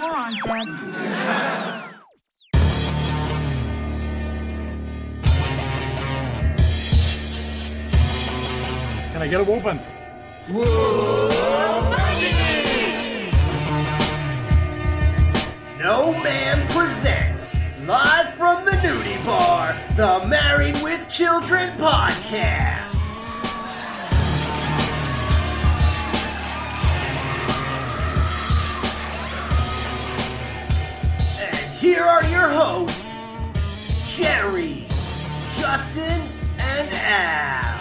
morons dead. Can I get a open? No Man presents, live from the nudie bar, the Married with Children podcast. Here are your hosts, Jerry, Justin, and Al.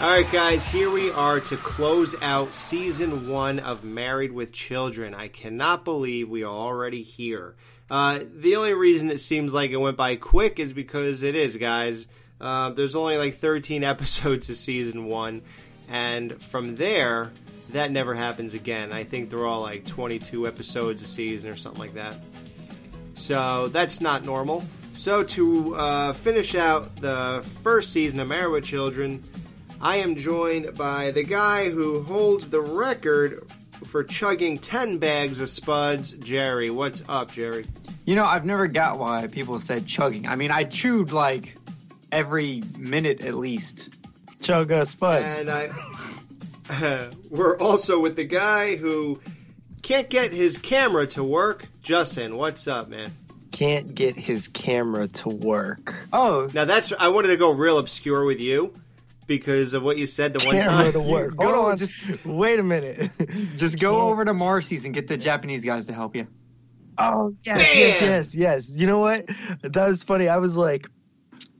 All right, guys, here we are to close out season one of Married with Children. I cannot believe we are already here. Uh, the only reason it seems like it went by quick is because it is, guys. Uh, there's only like 13 episodes of season one, and from there, that never happens again. I think they're all like 22 episodes a season or something like that. So that's not normal. So to uh, finish out the first season of Married with Children, I am joined by the guy who holds the record for chugging 10 bags of spuds, Jerry. What's up, Jerry? You know, I've never got why people said chugging. I mean, I chewed like every minute at least. Chug a spud. And I we're also with the guy who can't get his camera to work, Justin. What's up, man? Can't get his camera to work. Oh, Now that's I wanted to go real obscure with you because of what you said the one Camera time. to work. Go Hold on. just- Wait a minute. just go over to Marcy's and get the Japanese guys to help you. Oh yes, Bam! yes, yes, yes. You know what? That was funny. I was like,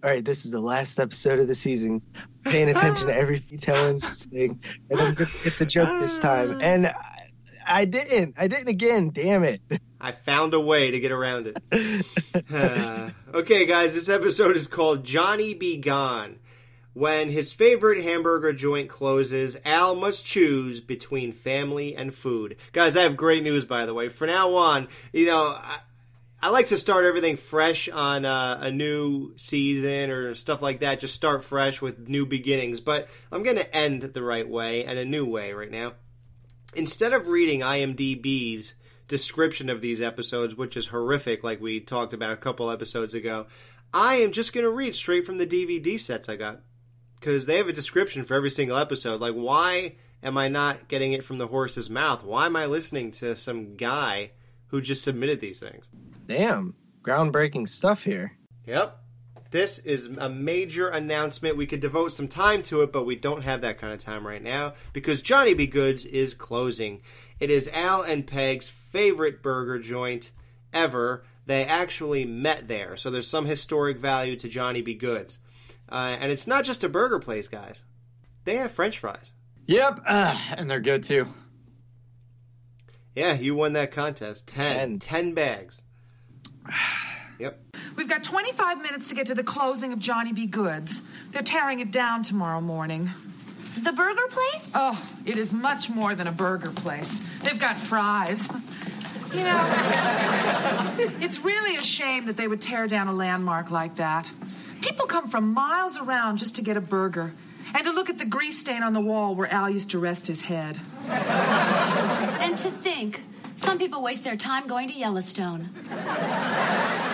all right, this is the last episode of the season. Paying attention to every detail in this thing, and I'm gonna get the joke this time. And I, I didn't. I didn't again. Damn it. I found a way to get around it. Uh, okay, guys, this episode is called Johnny Be Gone. When his favorite hamburger joint closes, Al must choose between family and food. Guys, I have great news, by the way. For now on, you know, I, I like to start everything fresh on uh, a new season or stuff like that. Just start fresh with new beginnings. But I'm going to end the right way and a new way right now instead of reading IMDb's description of these episodes, which is horrific, like we talked about a couple episodes ago, I am just going to read straight from the DVD sets I got. Because they have a description for every single episode. Like, why am I not getting it from the horse's mouth? Why am I listening to some guy who just submitted these things? Damn. Groundbreaking stuff here. Yep. This is a major announcement. We could devote some time to it, but we don't have that kind of time right now because Johnny B. Goods is closing. It is Al and Peg's favorite burger joint ever. They actually met there, so there's some historic value to Johnny B. Goods. Uh, and it's not just a burger place, guys. They have French fries. Yep, uh, and they're good too. Yeah, you won that contest. Ten. Ten. Ten bags. Yep. We've got 25 minutes to get to the closing of Johnny B. Goods. They're tearing it down tomorrow morning. The burger place? Oh, it is much more than a burger place. They've got fries. You know, it's really a shame that they would tear down a landmark like that. People come from miles around just to get a burger and to look at the grease stain on the wall where Al used to rest his head. And to think, some people waste their time going to Yellowstone.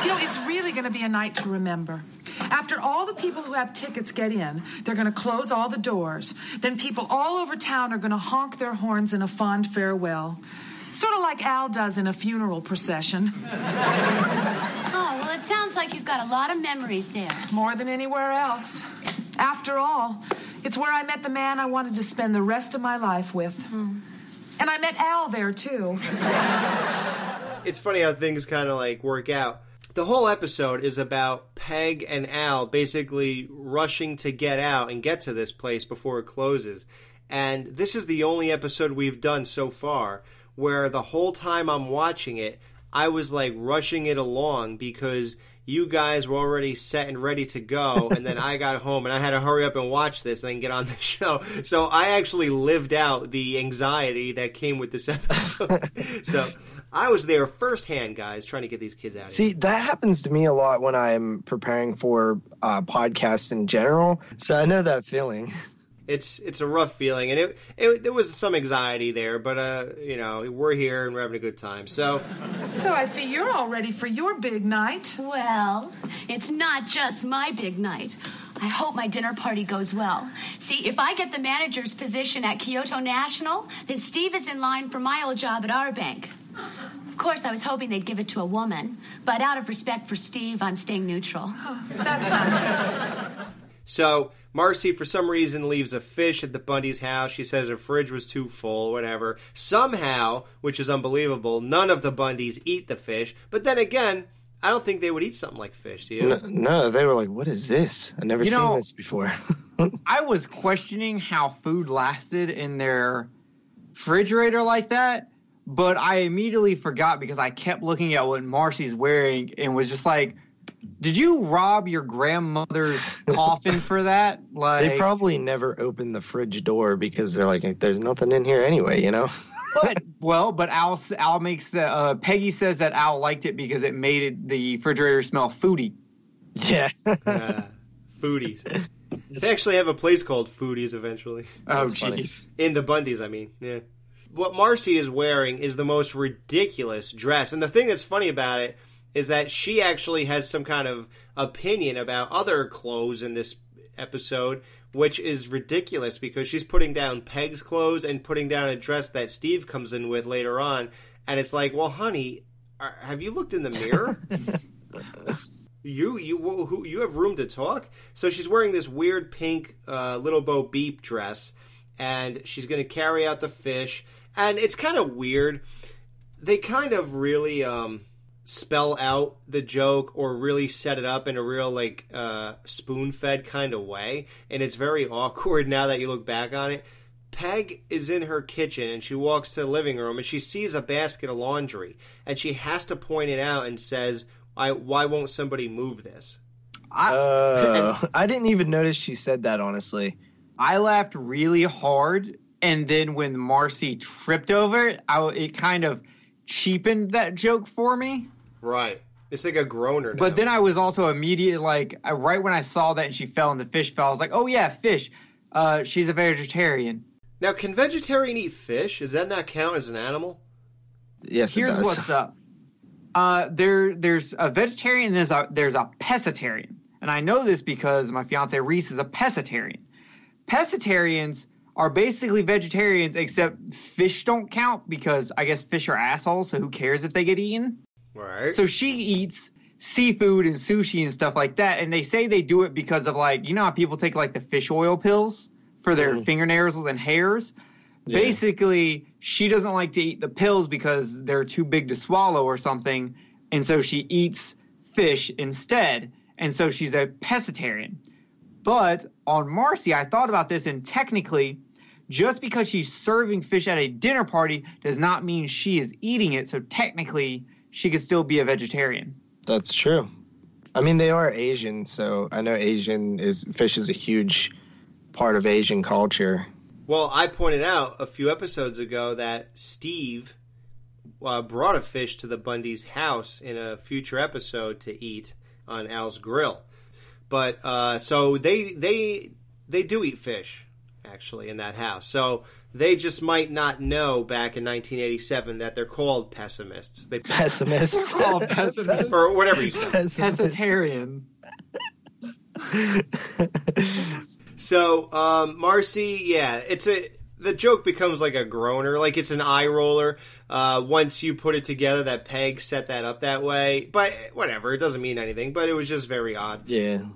You know, it's really going to be a night to remember. After all the people who have tickets get in, they're going to close all the doors. Then people all over town are going to honk their horns in a fond farewell. Sort of like Al does in a funeral procession. Oh, well, it sounds like you've got a lot of memories there. More than anywhere else. After all, it's where I met the man I wanted to spend the rest of my life with. Hmm. And I met Al there, too. it's funny how things kind of like work out. The whole episode is about Peg and Al basically rushing to get out and get to this place before it closes. And this is the only episode we've done so far where the whole time I'm watching it, I was like rushing it along because you guys were already set and ready to go, and then I got home and I had to hurry up and watch this and then get on the show. So I actually lived out the anxiety that came with this episode. so I was there firsthand, guys, trying to get these kids out. of here. See, that happens to me a lot when I'm preparing for uh, podcasts in general. So I know that feeling. it's it's a rough feeling, and it, it there was some anxiety there, but uh, you know, we're here and we're having a good time. So, So I see you're all ready for your big night. Well, it's not just my big night. I hope my dinner party goes well. See, if I get the manager's position at Kyoto National, then Steve is in line for my old job at our bank. Of course, I was hoping they'd give it to a woman, but out of respect for Steve, I'm staying neutral. Oh, That's nice. so Marcy for some reason leaves a fish at the Bundy's house. She says her fridge was too full, whatever. Somehow, which is unbelievable, none of the Bundys eat the fish. But then again. I don't think they would eat something like fish. Do you? No, no, they were like, "What is this? I've never You seen know- this before." I was questioning how food lasted in their refrigerator like that, but I immediately forgot because I kept looking at what Marcy's wearing and was just like, "Did you rob your grandmother's coffin for that?" Like, they probably never opened the fridge door because they're like, "There's nothing in here anyway," you know. but, well, but Al Al makes the uh, Peggy says that Al liked it because it made it, the refrigerator smell foodie. Yeah. Uh, foodies. They actually have a place called Foodies eventually. Oh, jeez. In the Bundys, I mean. Yeah. What Marcy is wearing is the most ridiculous dress. And the thing that's funny about it is that she actually has some kind of opinion about other clothes in this episode, which is ridiculous because she's putting down Peg's clothes and putting down a dress that Steve comes in with later on. And it's like, well, honey, are, have you looked in the mirror? You you who you have room to talk. So she's wearing this weird pink uh, little Bo Beep dress, and she's going to carry out the fish. And it's kind of weird. They kind of really um, spell out the joke or really set it up in a real like uh, spoon fed kind of way, and it's very awkward now that you look back on it. Peg is in her kitchen and she walks to the living room and she sees a basket of laundry and she has to point it out and says, I, "Why won't somebody move this?" Uh, I didn't even notice she said that. Honestly, I laughed really hard, and then when Marcy tripped over it, I, it kind of cheapened that joke for me. Right. It's like a groaner. Now. But then I was also immediate like I, right when I saw that and she fell and the fish fell, I was like, oh yeah, fish. Uh, she's a vegetarian. now, can vegetarian eat fish? Does that not count as an animal? yes, it Here's what's up. Uh, there, there's a vegetarian. And there's a there's a pescatarian, and I know this because my fiance Reese is a pescatarian. Pescatarians are basically vegetarians, except fish don't count because I guess fish are assholes. So who cares if they get eaten? Right. So she eats seafood and sushi and stuff like that, and they say they do it because of like you know how people take like the fish oil pills for their mm-hmm. fingernails and hairs. Basically, she doesn't like to eat the pills because they're too big to swallow or something, and so she eats fish instead. And so she's a pescatarian. But on Marcy, I thought about this, and technically, just because she's serving fish at a dinner party does not mean she is eating it. So technically, she could still be a vegetarian. That's true. I mean, they are Asian, so I know Asian is fish is a huge part of Asian culture. Well, I pointed out a few episodes ago that Steve uh, brought a fish to the Bundy's house in a future episode to eat on Al's grill. But uh, so they they they do eat fish actually in that house. So they just might not know back in 1987 that they're called pessimists. They Pessimists. Oh, pessimist. or whatever you say. Pessimists. Pescatarian. So, um, Marcy, yeah, it's a the joke becomes like a groaner, like it's an eye roller. Uh, once you put it together, that Peg set that up that way, but whatever, it doesn't mean anything. But it was just very odd. Yeah.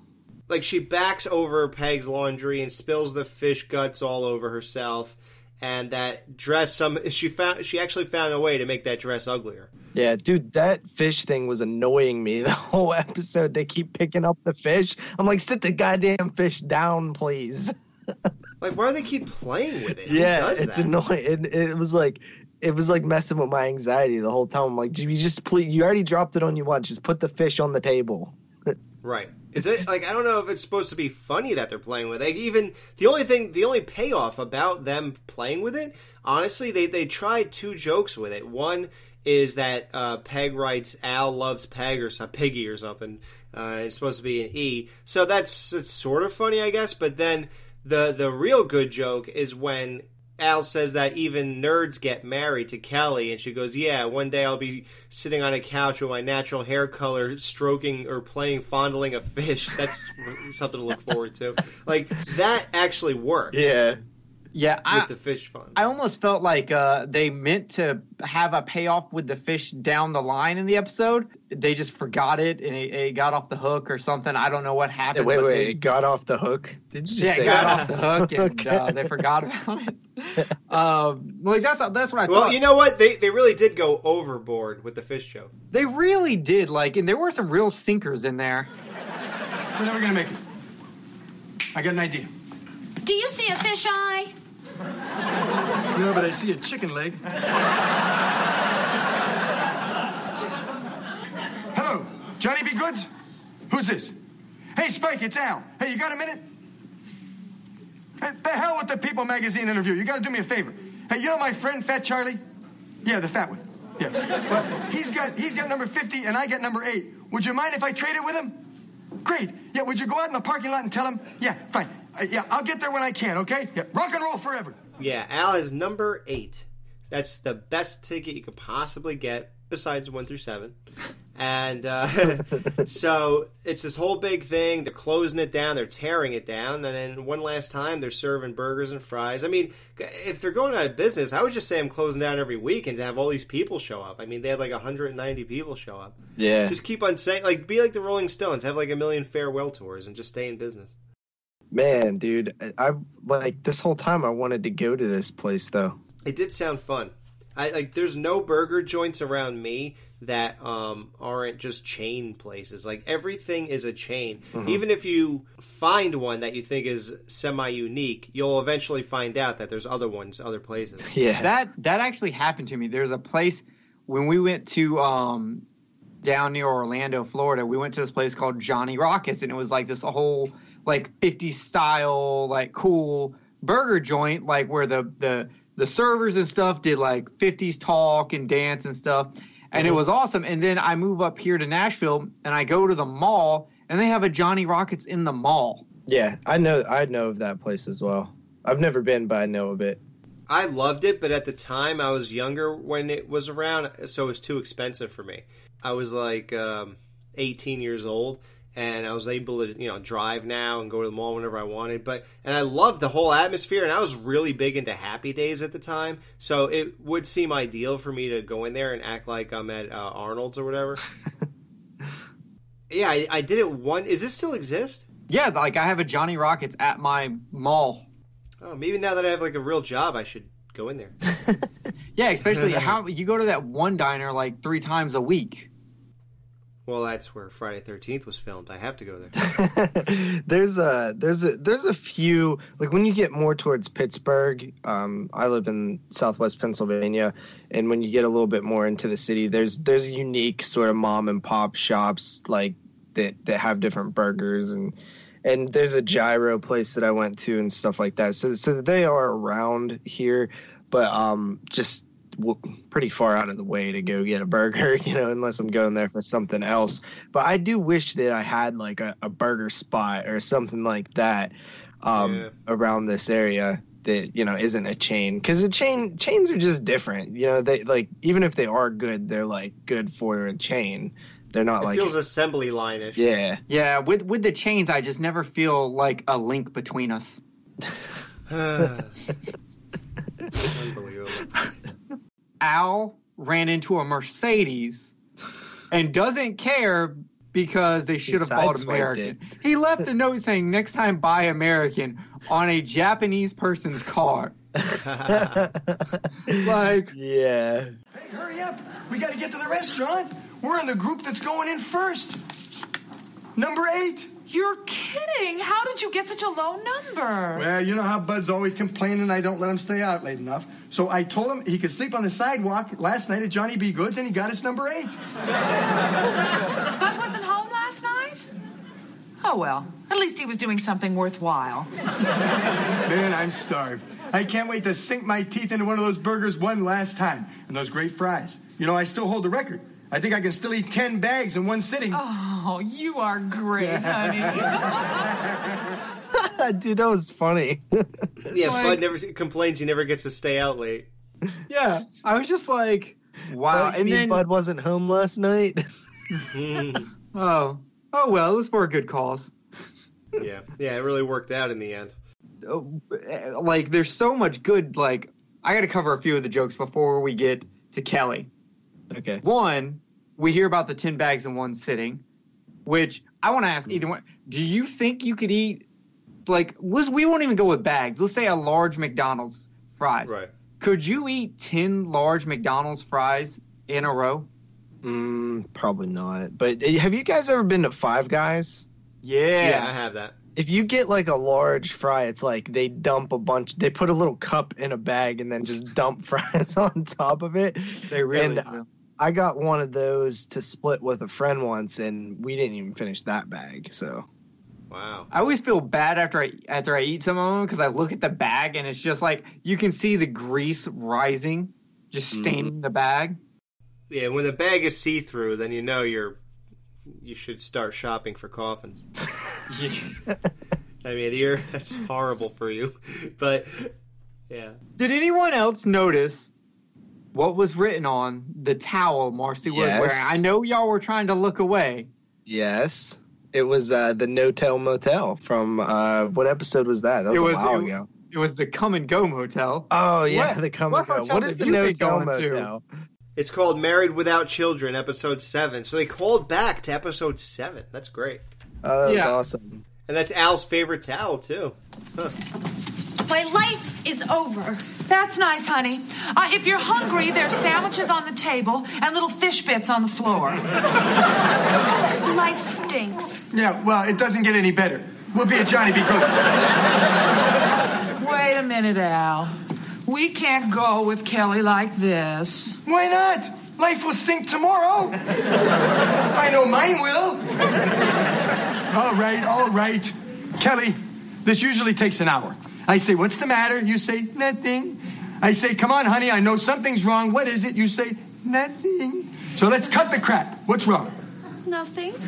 Like she backs over Peg's laundry and spills the fish guts all over herself, and that dress. Some she found she actually found a way to make that dress uglier. Yeah, dude, that fish thing was annoying me the whole episode. They keep picking up the fish. I'm like, sit the goddamn fish down, please. Like, why do they keep playing with it? Yeah, it's that? annoying. It, it was like, it was like messing with my anxiety the whole time. I'm like, you just please, you already dropped it on your watch. Just put the fish on the table. Right. Is it like I don't know if it's supposed to be funny that they're playing with. Like, even the only thing, the only payoff about them playing with it, honestly, they they tried two jokes with it. One is that uh, Peg writes Al loves Peg or some Piggy or something. Uh, it's supposed to be an E, so that's it's sort of funny, I guess. But then The the real good joke is when Al says that even nerds get married to Kelly, and she goes, "Yeah, one day I'll be sitting on a couch with my natural hair color, stroking or playing fondling a fish. That's something to look forward to." Like that actually worked Yeah. Yeah, with I, the fish fund. I almost felt like uh, they meant to have a payoff with the fish down the line in the episode. They just forgot it and it, it got off the hook or something. I don't know what Hey, happened. wait, but wait. they- It got off the hook. Did you just yeah, it got that? off the hook and uh, they forgot about it. Um, like that's that's what I thought. well, thought. you know what? They they really did go overboard with the fish joke. they really did like, and there were some real sinkers in there. We're never gonna make it. I got an idea. Do you see a fish eye? No, but I see a chicken leg. Hello, Johnny B. Goods? Who's this? Hey, Spike, it's Al. Hey, you got a minute? Hey, the hell with the People magazine interview. You gotta do me a favor. Hey, you know my friend Fat Charlie? Yeah, the fat one. Yeah. Well, he's got he's got number 50 and I got number 8. Would you mind if I traded with him? Great. Yeah, would you go out in the parking lot and tell him? Yeah, fine. Uh, yeah, I'll get there when I can, okay? Yeah, rock and roll forever. Yeah, Al is number eight. That's the best ticket you could possibly get, besides one through seven. And uh, so it's this whole big thing. They're closing it down. They're tearing it down. And then one last time, they're serving burgers and fries. I mean, if they're going out of business, I would just say I'm closing down every week and to have all these people show up. I mean, they had like 190 people show up. Yeah. Just keep on saying, like, be like the Rolling Stones. Have like a million farewell tours and just stay in business. Man, dude, I like this whole time I wanted to go to this place though. It did sound fun. I like. There's no burger joints around me that um, aren't just chain places. Like everything is a chain. Even if you find one that you think is semi unique, you'll eventually find out that there's other ones, other places. Yeah. That that actually happened to me. There's a place when we went to um, down near Orlando, Florida. We went to this place called Johnny Rockets, and it was like this whole like 50s style, like cool burger joint, like where the the the servers and stuff did like 50s talk and dance and stuff, and it was awesome. And then I move up here to Nashville, and I go to the mall, and they have a Johnny Rockets in the mall. Yeah, I know I know of that place as well. I've never been, but I know of it. I loved it, but at the time I was younger when it was around, so it was too expensive for me. I was like um, 18 years old, and I was able to you know drive now and go to the mall whenever I wanted. But and I loved the whole atmosphere, and I was really big into Happy Days at the time, so it would seem ideal for me to go in there and act like I'm at uh, Arnold's or whatever. yeah, I, I did it one. Is this still exist? Yeah, like I have a Johnny Rockets at my mall. Oh, maybe now that I have like a real job, I should go in there. Yeah, especially how you go to that one diner like three times a week. Well, that's where Friday Thirteenth was filmed. I have to go there. there's a there's a there's a few like when you get more towards Pittsburgh. Um, I live in Southwest Pennsylvania, and when you get a little bit more into the city, there's there's unique sort of mom and pop shops like that that have different burgers and and there's a gyro place that I went to and stuff like that. So so they are around here, but um just pretty far out of the way to go get a burger, you know, unless I'm going there for something else. But I do wish that I had like a, a burger spot or something like that um, Yeah. around this area that you know isn't a chain because the chain chains are just different. You know, they like even if they are good, they're like good for a chain. They're not It like feels assembly line-ish. yeah. Yeah, with with the chains, I just never feel like a link between us. Unbelievable. Al ran into a Mercedes and doesn't care because they should have bought sideswiped American. He left a note saying next time buy American on a Japanese person's car. like Yeah. Hey, hurry up. We got to get to the restaurant. We're in the group that's going in first. Number eight. You're kidding. How did you get such a low number? Well, you know how Bud's always complaining I don't let him stay out late enough. So I told him he could sleep on the sidewalk last night at Johnny B. Goods, and he got his number eight. Bud wasn't home last night? Oh, well. At least he was doing something worthwhile. Man, I'm starved. I can't wait to sink my teeth into one of those burgers one last time. And those great fries. You know, I still hold the record. I think I can still eat 10 bags in one sitting. Oh, you are great, honey. Dude, that was funny. Yeah, like- Bud never complains he never gets to stay out late. Yeah, I was just like, wow. Oh, you and mean then, Bud wasn't home last night. Mm, oh, oh well, it was for a good cause. yeah, yeah, it really worked out in the end. Oh, Like, there's so much good. Like, I got to cover a few of the jokes before we get to Kelly. okay. One, we hear about the 10 bags in one sitting, which I want to ask either one. Do you think you could eat, like, let's, we won't even go with bags. Let's say a large McDonald's fries. Right. Could you eat 10 large McDonald's fries in a row? Mm, probably not. But uh, have you guys ever been to Five Guys? Yeah. Yeah, I have that. If you get like a large fry, it's like they dump a bunch. They put a little cup in a bag and then just dump fries on top of it. They really And, do. I got one of those to split with a friend once, and we didn't even finish that bag. So Wow. I always feel bad after I after I eat some of them because I look at the bag and it's just like you can see the grease rising, just mm-hmm. staining the bag. Yeah, when the bag is see through, then you know you're you should start shopping for coffins. I mean, you're that's horrible for you, but yeah. Did anyone else notice what was written on the towel Marcy was Yes. wearing? I know y'all were trying to look away. yes, it was uh, the No Tell Motel from uh, what episode was that? That was, It was- a while it- ago. It was the Come and Go Motel. Oh yeah, What- the come what and go. hotels What is the you No been Tell going to? Motel? It's called Married Without Children, episode seven. So they called back to episode seven. That's great, Oh, that was Yeah. awesome. and that's Al's favorite towel too. My life is over. That's nice, honey. Uh, if you're hungry, there's sandwiches on the table and little fish bits on the floor. Life stinks. Yeah, well, it doesn't get any better. We'll be at Johnny B. Good's. Wait a minute, Al. We can't go with Kelly like this. Why not? Life will stink tomorrow. I know mine will. All right, all right. Kelly, this usually takes an hour. I say, What's the matter? You say, Nothing. I say, Come on, honey, I know something's wrong. What is it? You say, Nothing. So let's cut the crap. What's wrong? Nothing. Come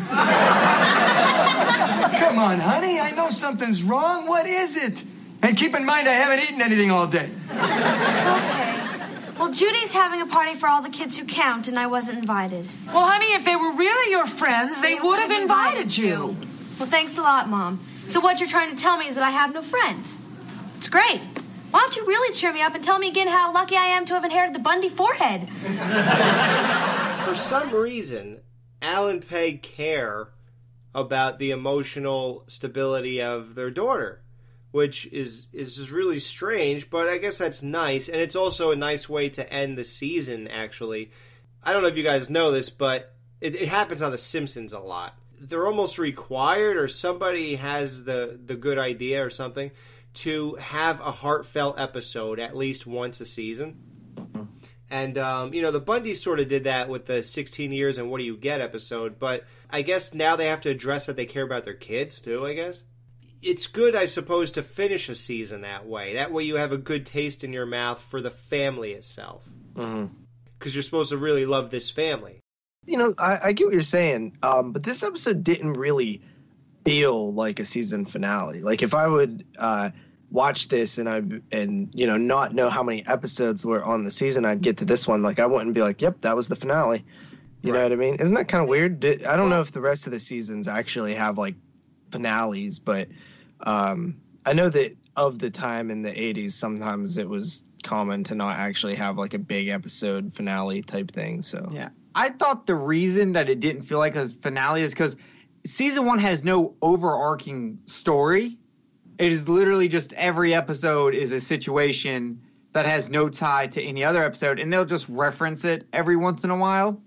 on, honey, I know something's wrong. What is it? And keep in mind, I haven't eaten anything all day. Okay. Well, Judy's having a party for all the kids who count, and I wasn't invited. Well, honey, if they were really your friends, they, would have invited you. Well, thanks a lot, Mom. So, what you're trying to tell me is that I have no friends. It's great. Why don't you really cheer me up and tell me again how lucky I am to have inherited the Bundy forehead? For some reason, Al and Peg care about the emotional stability of their daughter, which is is really strange. But I guess that's nice, and it's also a nice way to end the season. Actually, I don't know if you guys know this, but it, it happens on The Simpsons a lot. They're almost required, or somebody has the the good idea or something to have a heartfelt episode at least once a season. And um, you know, the Bundys sort of did that with the 16 years and what do you get episode, but I guess now they have to address that they care about their kids too, I guess. It's good, I suppose, to finish a season that way. That way you have a good taste in your mouth for the family itself. Because you're supposed to really love this family. You know, I, I get what you're saying, um, but this episode didn't really feel like a season finale. Like if I would uh, watch this and I and you know not know how many episodes were on the season, I'd get to this one. Like I wouldn't be like, "Yep, that was the finale." You know what I mean? Isn't that kind of weird? I don't know if the rest of the seasons actually have like finales, but um, I know that of the time in the 80s, sometimes it was common to not actually have like a big episode finale type thing. So Yeah. I thought the reason that it didn't feel like a finale is because season one has no overarching story. It is literally just every episode is a situation that has no tie to any other episode, and they'll just reference it every once in a while.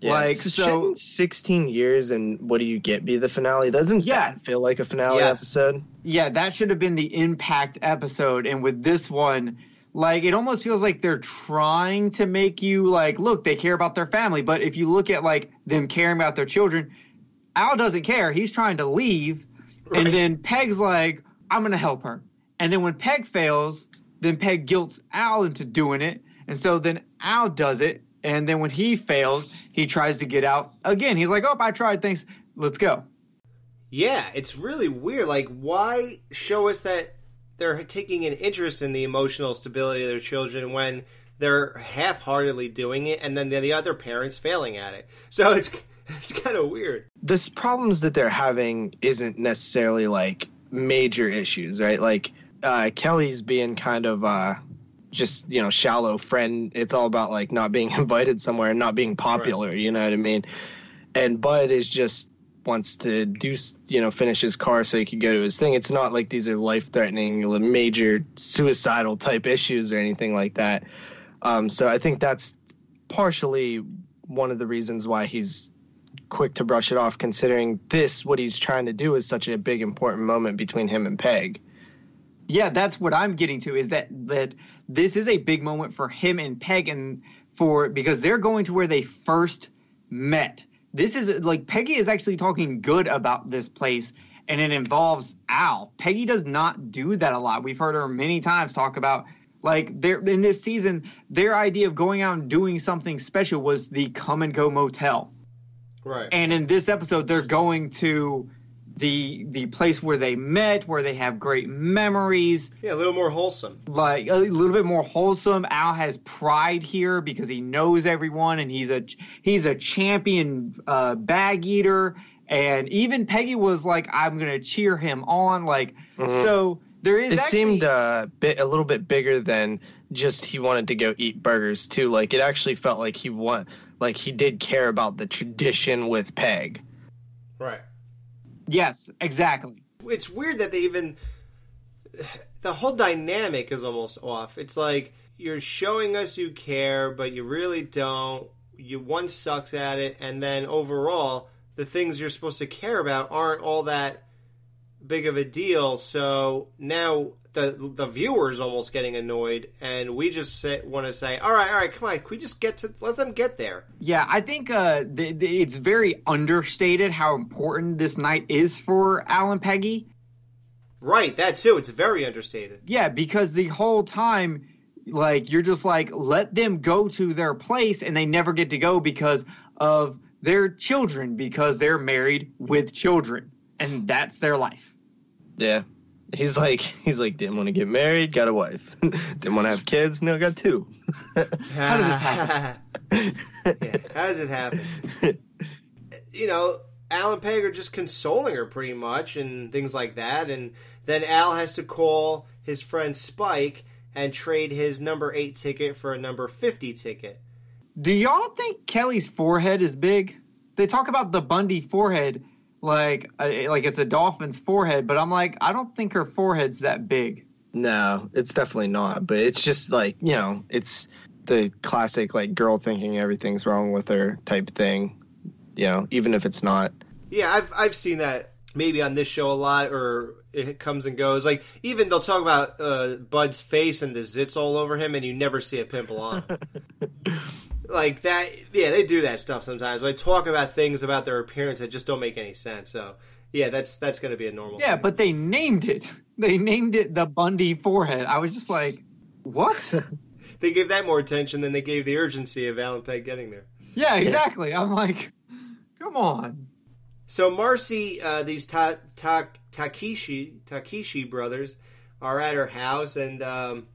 Yeah, Like, so, so- 16 years and what do you get be the finale? Doesn't Yeah. that feel like a finale Yes. episode? Yeah, that should have been the impact episode. And with this one, like it almost feels like they're trying to make you like, look, they care about their family. But if you look at like them caring about their children, Al doesn't care. He's trying to leave. Right. And then Peg's like, I'm gonna help her. And then when Peg fails, then Peg guilts Al into doing it. And so then Al does it. And then when he fails, he tries to get out again. He's like, Oh, I tried, thanks. Let's go. Yeah, it's really weird. Like, why show us that they're taking an interest in the emotional stability of their children when they're half-heartedly doing it, and then the, the other parents failing at it? So it's it's kind of weird. This problems that they're having isn't necessarily like major issues, right? Like uh, Kelly's being kind of uh, just you know shallow friend. It's all about like not being invited somewhere and not being popular. You know what I mean? And Bud is just wants to do you know finish his car so he can go to his thing. It's not like these are life threatening, major suicidal type issues or anything like that. Um, so I think that's partially one of the reasons why he's quick to brush it off, considering this what he's trying to do is such a big important moment between him and Peg. Yeah, that's what I'm getting to is that that this is a big moment for him and Peg and for because they're going to where they first met. This is like Peggy is actually talking good about this place and it involves Al. Peggy does not do that a lot. We've heard her many times talk about like there in this season, their idea of going out and doing something special was the come and go motel. Right. And in this episode, they're going to the the place where they met, where they have great memories. Yeah, a little more wholesome. Like a little bit more wholesome. Al has pride here because he knows everyone, and he's a he's a champion uh, bag eater. And even Peggy was like, "I'm gonna cheer him on." Like mm-hmm. so. There is. It actually, seemed a bit a little bit bigger than just he wanted to go eat burgers too. Like it actually felt like he want like he did care about the tradition with Peg. Right. Yes, exactly. It's weird that they even the whole dynamic is almost off. It's like you're showing us you care, but you really don't. You one sucks at it, and then overall, the things you're supposed to care about aren't all that big of a deal. So now the the viewers almost getting annoyed, and we just want to say, "All right, all right, come on, can we just get to let them get there?" Yeah, I think uh, the, the, it's very understated how important this night is for Alan Peggy. Right, that too. It's very understated. Yeah, because the whole time, like you're just like, let them go to their place, and they never get to go because of their children, because they're married with children, and that's their life. Yeah, He's like, he's like, didn't want to get married, got a wife. didn't want to have kids, now got two. how did this happen? yeah, how does it happen? you know, Alan Peg just consoling her pretty much and things like that. And then Al has to call his friend Spike and trade his number eight ticket for a number 50 ticket. Do y'all think Kelly's forehead is big? They talk about the Bundy forehead like like it's a dolphin's forehead, but I'm like, I don't think her forehead's that big. No, it's definitely not. But it's just like you know, it's the classic like girl thinking everything's wrong with her type thing. You know, even if it's not. Yeah, I've I've seen that maybe on this show a lot, or it comes and goes. Like even they'll talk about uh, Bud's face and the zits all over him, and you never see a pimple on. like that yeah they do that stuff sometimes. They talk about things about their appearance that just don't make any sense. So yeah that's that's going to be a normal yeah thing. but they named it. They named it the bundy forehead. I was just like what? They gave that more attention than they gave the urgency of alan peg getting there. Yeah exactly. I'm like come on. So marcy uh, these ta- ta- takishi takishi brothers are at her house and um,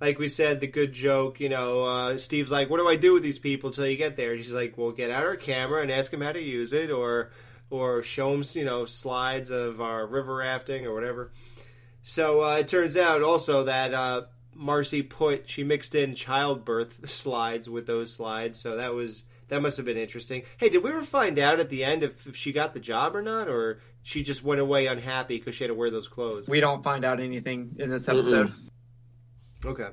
like we said, the good joke, you know, uh, Steve's like, what do I do with these people until you get there? She's like, well, get out our camera and ask them how to use it, or or show them, you know, slides of our river rafting or whatever. So uh, it turns out also that uh, Marcy put she mixed in childbirth slides with those slides, so that was that must have been interesting. Hey, did we ever find out at the end if, if she got the job or not, or she just went away unhappy because she had to wear those clothes? We don't find out anything in this episode. Mm-hmm. Okay.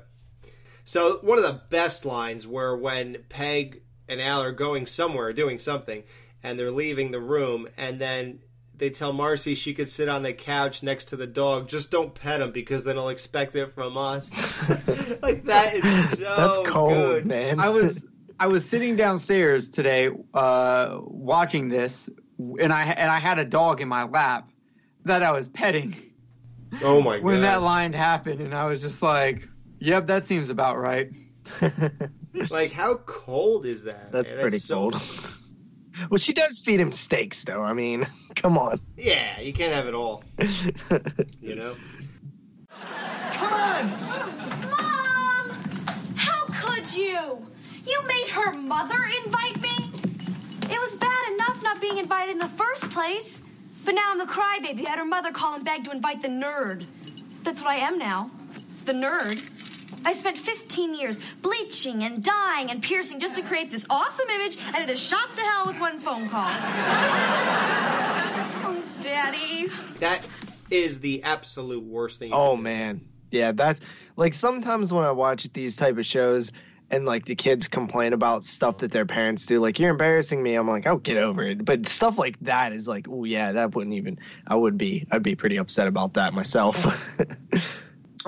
So one of the best lines were when Peg and Al are going somewhere, doing something, and they're leaving the room, and then they tell Marcy she could sit on the couch next to the dog. Just don't pet him because then he'll expect it from us. like that is so That's cold, good. man. I was I was sitting downstairs today uh, watching this, and I and I had a dog in my lap that I was petting. Oh my god! When that line happened, and I was just like, Yep, that seems about right. like, how cold is that? That's man? pretty so... cold. Well, she does feed him steaks, though. I mean, come on. Yeah, you can't have it all. you know? Come on! Mom! How could you? You made her mother invite me? It was bad enough not being invited in the first place. But now I'm the crybaby who had her mother call and beg to invite the nerd. That's what I am now. The nerd. I spent 15 years bleaching and dyeing and piercing just to create this awesome image, and it is shot to hell with one phone call. oh, Daddy. That is the absolute worst thing. You Oh do. man, yeah, that's like sometimes when I watch these type of shows and like the kids complain about stuff that their parents do, like you're embarrassing me. I'm like, oh, get over it. But stuff like that is like, oh yeah, that wouldn't even. I would be. I'd be pretty upset about that myself.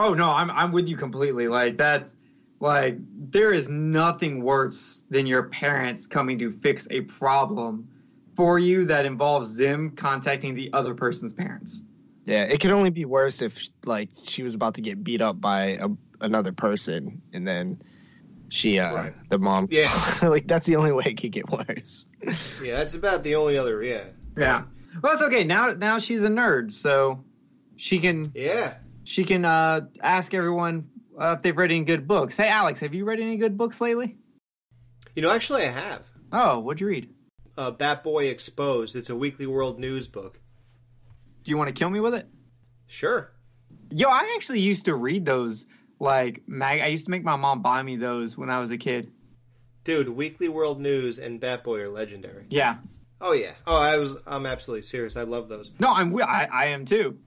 Oh no, I'm I'm with you completely. Like that's like there is nothing worse than your parents coming to fix a problem for you that involves them contacting the other person's parents. yeah, it could only be worse if like she was about to get beat up by a, another person and then she, uh, Right. the mom. Yeah. like that's the only way it could get worse. Yeah, that's about the only other. Yeah. Yeah. Well, it's okay. Now now she's a nerd, so she can Yeah. She can uh, ask everyone uh, if they've read any good books. Hey, Alex, have you read any good books lately? You know, actually, I have. Oh, what'd you read? Uh, Bat Boy Exposed. It's a Weekly World News book. Do you want to kill me with it? Sure. Yo, I actually used to read those. Like mag, I used to make my mom buy me those when I was a kid. Dude, Weekly World News and Bat Boy are legendary. Yeah. Oh yeah. Oh, I was. I'm absolutely serious. I love those. No, I'm. I, I am too.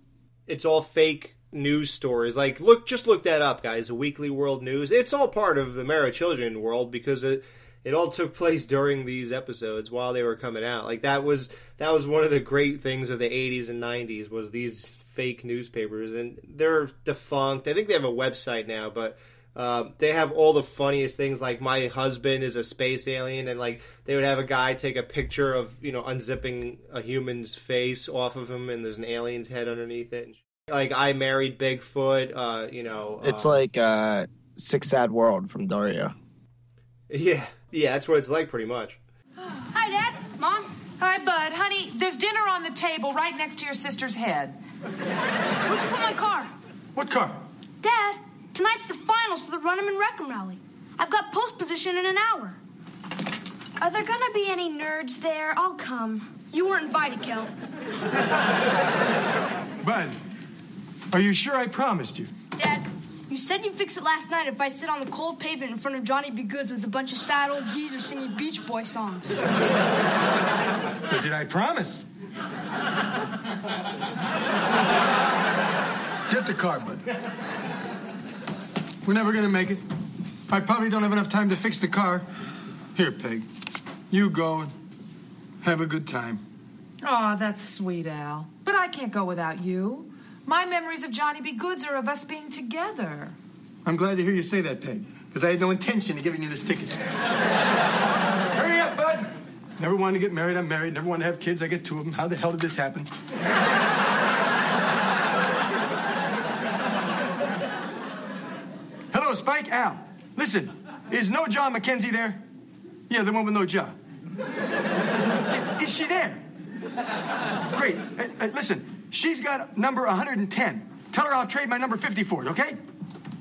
It's all fake news stories. Like, look, just look that up, guys. Weekly World News. It's all part of the Mara Children world because it it all took place during these episodes while they were coming out. Like that was that was one of the great things of the 80s and 90s was these fake newspapers, and they're defunct. I think they have a website now, but. Uh, they have all the funniest things like my husband is a space alien and like they would have a guy take a picture of you know unzipping a human's face off of him and there's an alien's head underneath it like i married bigfoot uh you know It's uh, like uh, Sick Sad World from Daria. yeah yeah that's what it's like pretty much Hi, Dad. Mom. Hi, Bud. Honey, there's dinner on the table right next to your sister's head. Where'd you put my car? What car? Dad, tonight's the finals for the Run 'em and Wreck 'em rally. I've got post position in an hour. Are there gonna be any nerds there? I'll come. You weren't invited, Kel. Bud, are you sure I promised you? Dad, you said you'd fix it last night if I sit on the cold pavement in front of Johnny B. Goods with a bunch of sad old geezers singing Beach Boy songs. But did I promise? Get the car, bud. We're never gonna make it. I probably don't have enough time to fix the car. Here, Peg. You go and have a good time. Oh, that's sweet, Al. But I can't go without you. My memories of Johnny B. Goods are of us being together. I'm glad to hear you say that, Peg, because I had no intention of giving you this ticket. Hurry up, bud. Never wanted to get married. I'm married. Never wanted to have kids. I get two of them. How the hell did this happen? Hello, Spike. Al. Listen, is no John McKenzie there? Yeah, the one with no jaw. Is she there? Great. Uh, uh, listen, she's got number 110. Tell her I'll trade my number 50 for it, okay?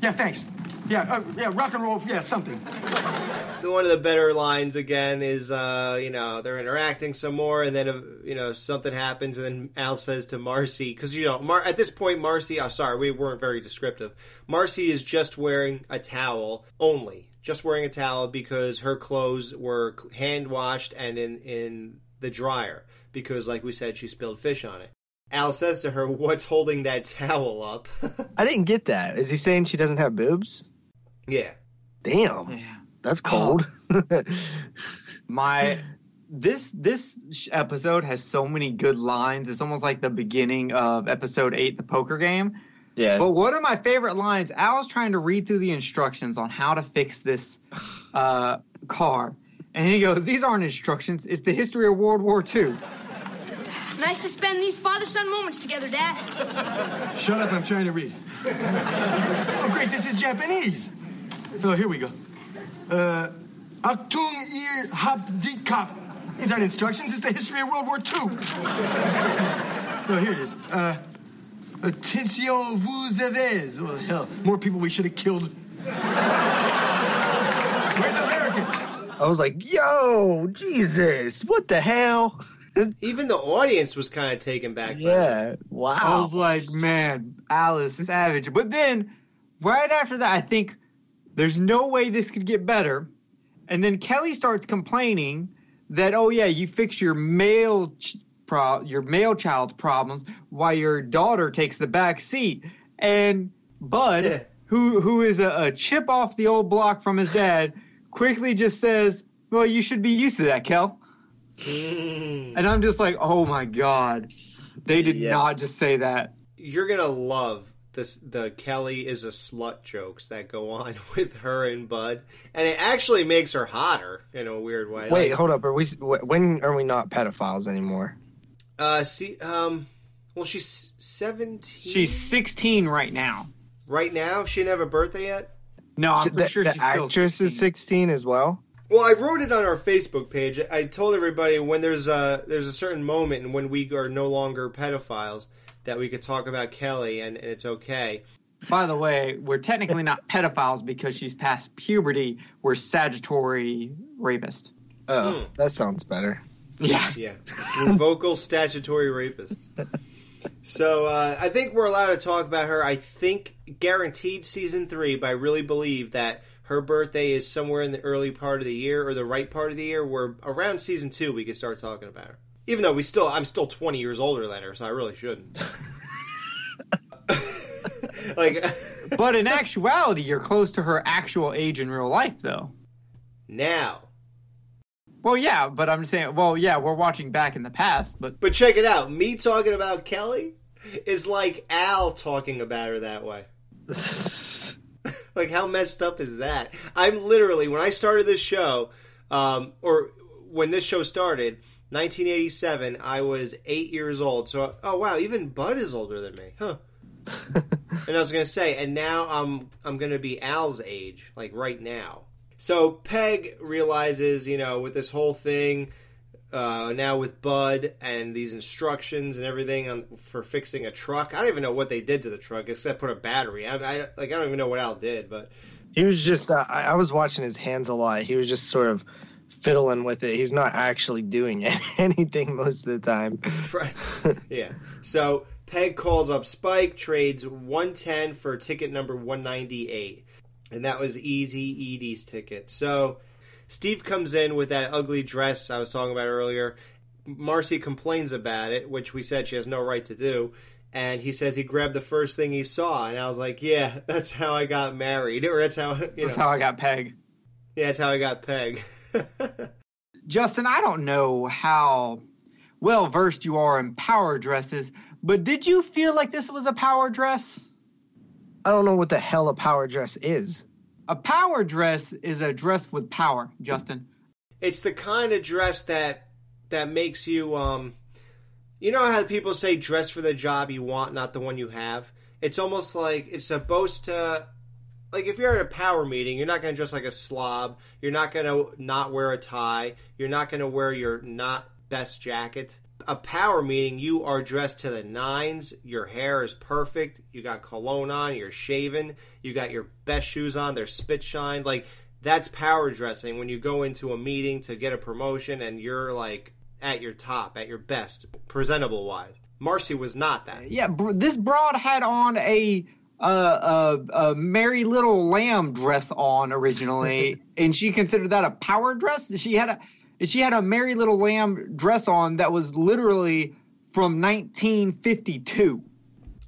Yeah, thanks. Yeah, uh, yeah, rock and roll, yeah, something. one of the better lines again is uh you know they're interacting some more and then uh, you know something happens and then al says to marcy because you know Mar- at this point marcy oh sorry we weren't very descriptive marcy is just wearing a towel only just wearing a towel because her clothes were hand washed and in in the dryer because like we said she spilled fish on it al says to her what's holding that towel up I didn't get that. Is he saying she doesn't have boobs? yeah Damn, Yeah. that's cold. My this this episode has so many good lines. It's almost like the beginning of episode eight, the poker game. yeah. But one of my favorite lines, Al's trying to read through the instructions on how to fix this uh, car. And he goes, These aren't instructions, it's the history of World War II. Nice to spend these father son moments together, Dad. Shut up, I'm trying to read. oh, great, this is Japanese. Oh, here we go. Uh, Achtung, ihr habt die Kraft. These aren't instructions. It's the history of World War II. no, here it is. Uh, attention vous avez. Oh, hell, more people we should have killed. Where's American? I was like, yo, Jesus, what the hell? Even the audience was kind of taken back. by Wow. I was like, man, Alice Savage. But then, right after that, I think there's no way this could get better. And then Kelly starts complaining that, oh yeah, you fix your male ch- pro- your male child's problems while your daughter takes the back seat. And Bud, Yeah. who who is a, a chip off the old block from his dad, quickly just says, "Well, you should be used to that, Kel." Mm. And I'm just like, oh my god, they did Yes. not just say that. You're gonna love this the Kelly is a slut jokes that go on with her and Bud, and it actually makes her hotter in a weird way. Wait, Like, hold up. Are we? When are we not pedophiles anymore? uh, see, um, well, she's seventeen. She's 16 right now. right now. She didn't have a birthday yet. No, I'm the pretty sure the she's actress 16. is 16 as well. Well, I wrote it on our Facebook page. I told everybody when there's a there's a certain moment and when we are no longer pedophiles that we could talk about Kelly and, and it's okay. By the way, we're technically not pedophiles because she's past puberty. We're Sagittary rapist. Oh, Hmm. that sounds better. Yeah. Yeah, We're vocal statutory rapists. So uh, I think we're allowed to talk about her. I think guaranteed season three, but I really believe that her birthday is somewhere in the early part of the year or the right part of the year. Where around season two we could start talking about her. Even though we still, I'm still 20 years older than her, so I really shouldn't. like But in actuality, you're close to her actual age in real life, though. now. Well, yeah, but I'm saying, well, yeah, we're watching back in the past, but But check it out. Me talking about Kelly is like Al talking about her that way. Like how messed up is that? I'm literally when I started this show, um, or when this show started, 1987. I was eight years old. So oh wow, even Bud is older than me, huh? and I was gonna say, and now I'm I'm gonna be Al's age, like right now. So Peg realizes, you know, with this whole thing, uh, now with Bud and these instructions and everything on, for fixing a truck. I don't even know what they did to the truck except put a battery. I, I like I don't even know what Al did, but He was just. Uh, I, I was watching his hands a lot. He was just sort of fiddling with it. He's not actually doing anything most of the time. Right. yeah. So Peg calls up Spike, trades 110 for ticket number 198. And that was Easy Edie's ticket. So Steve comes in with that ugly dress I was talking about earlier. Marcy complains about it, which we said she has no right to do. And he says he grabbed the first thing he saw. And I was like, yeah, that's how I got married. Or that's how, you that's know, how I got Peg. yeah, that's how I got Peg. Justin, I don't know how well versed you are in power dresses, but did you feel like this was a power dress? I don't know what the hell a power dress is. A power dress is a dress with power, Justin. it's the kind of dress that that makes you um you know how people say dress for the job you want not the one you have? It's almost like it's supposed to like if you're at a power meeting you're not going to dress like a slob. You're not going to not wear a tie. You're not going to wear your not best jacket a power meeting you are dressed to the nines your hair is perfect you got cologne on you're shaven you got your best shoes on they're spit shined like that's power dressing when you go into a meeting to get a promotion and you're like at your top, at your best, presentable wise. Marcy was not that. Yeah, br- this broad had on a uh, a, a Mary Little Lamb dress on originally, and she considered that a power dress. She had a she had a Mary Little Lamb dress on that was literally from 1952.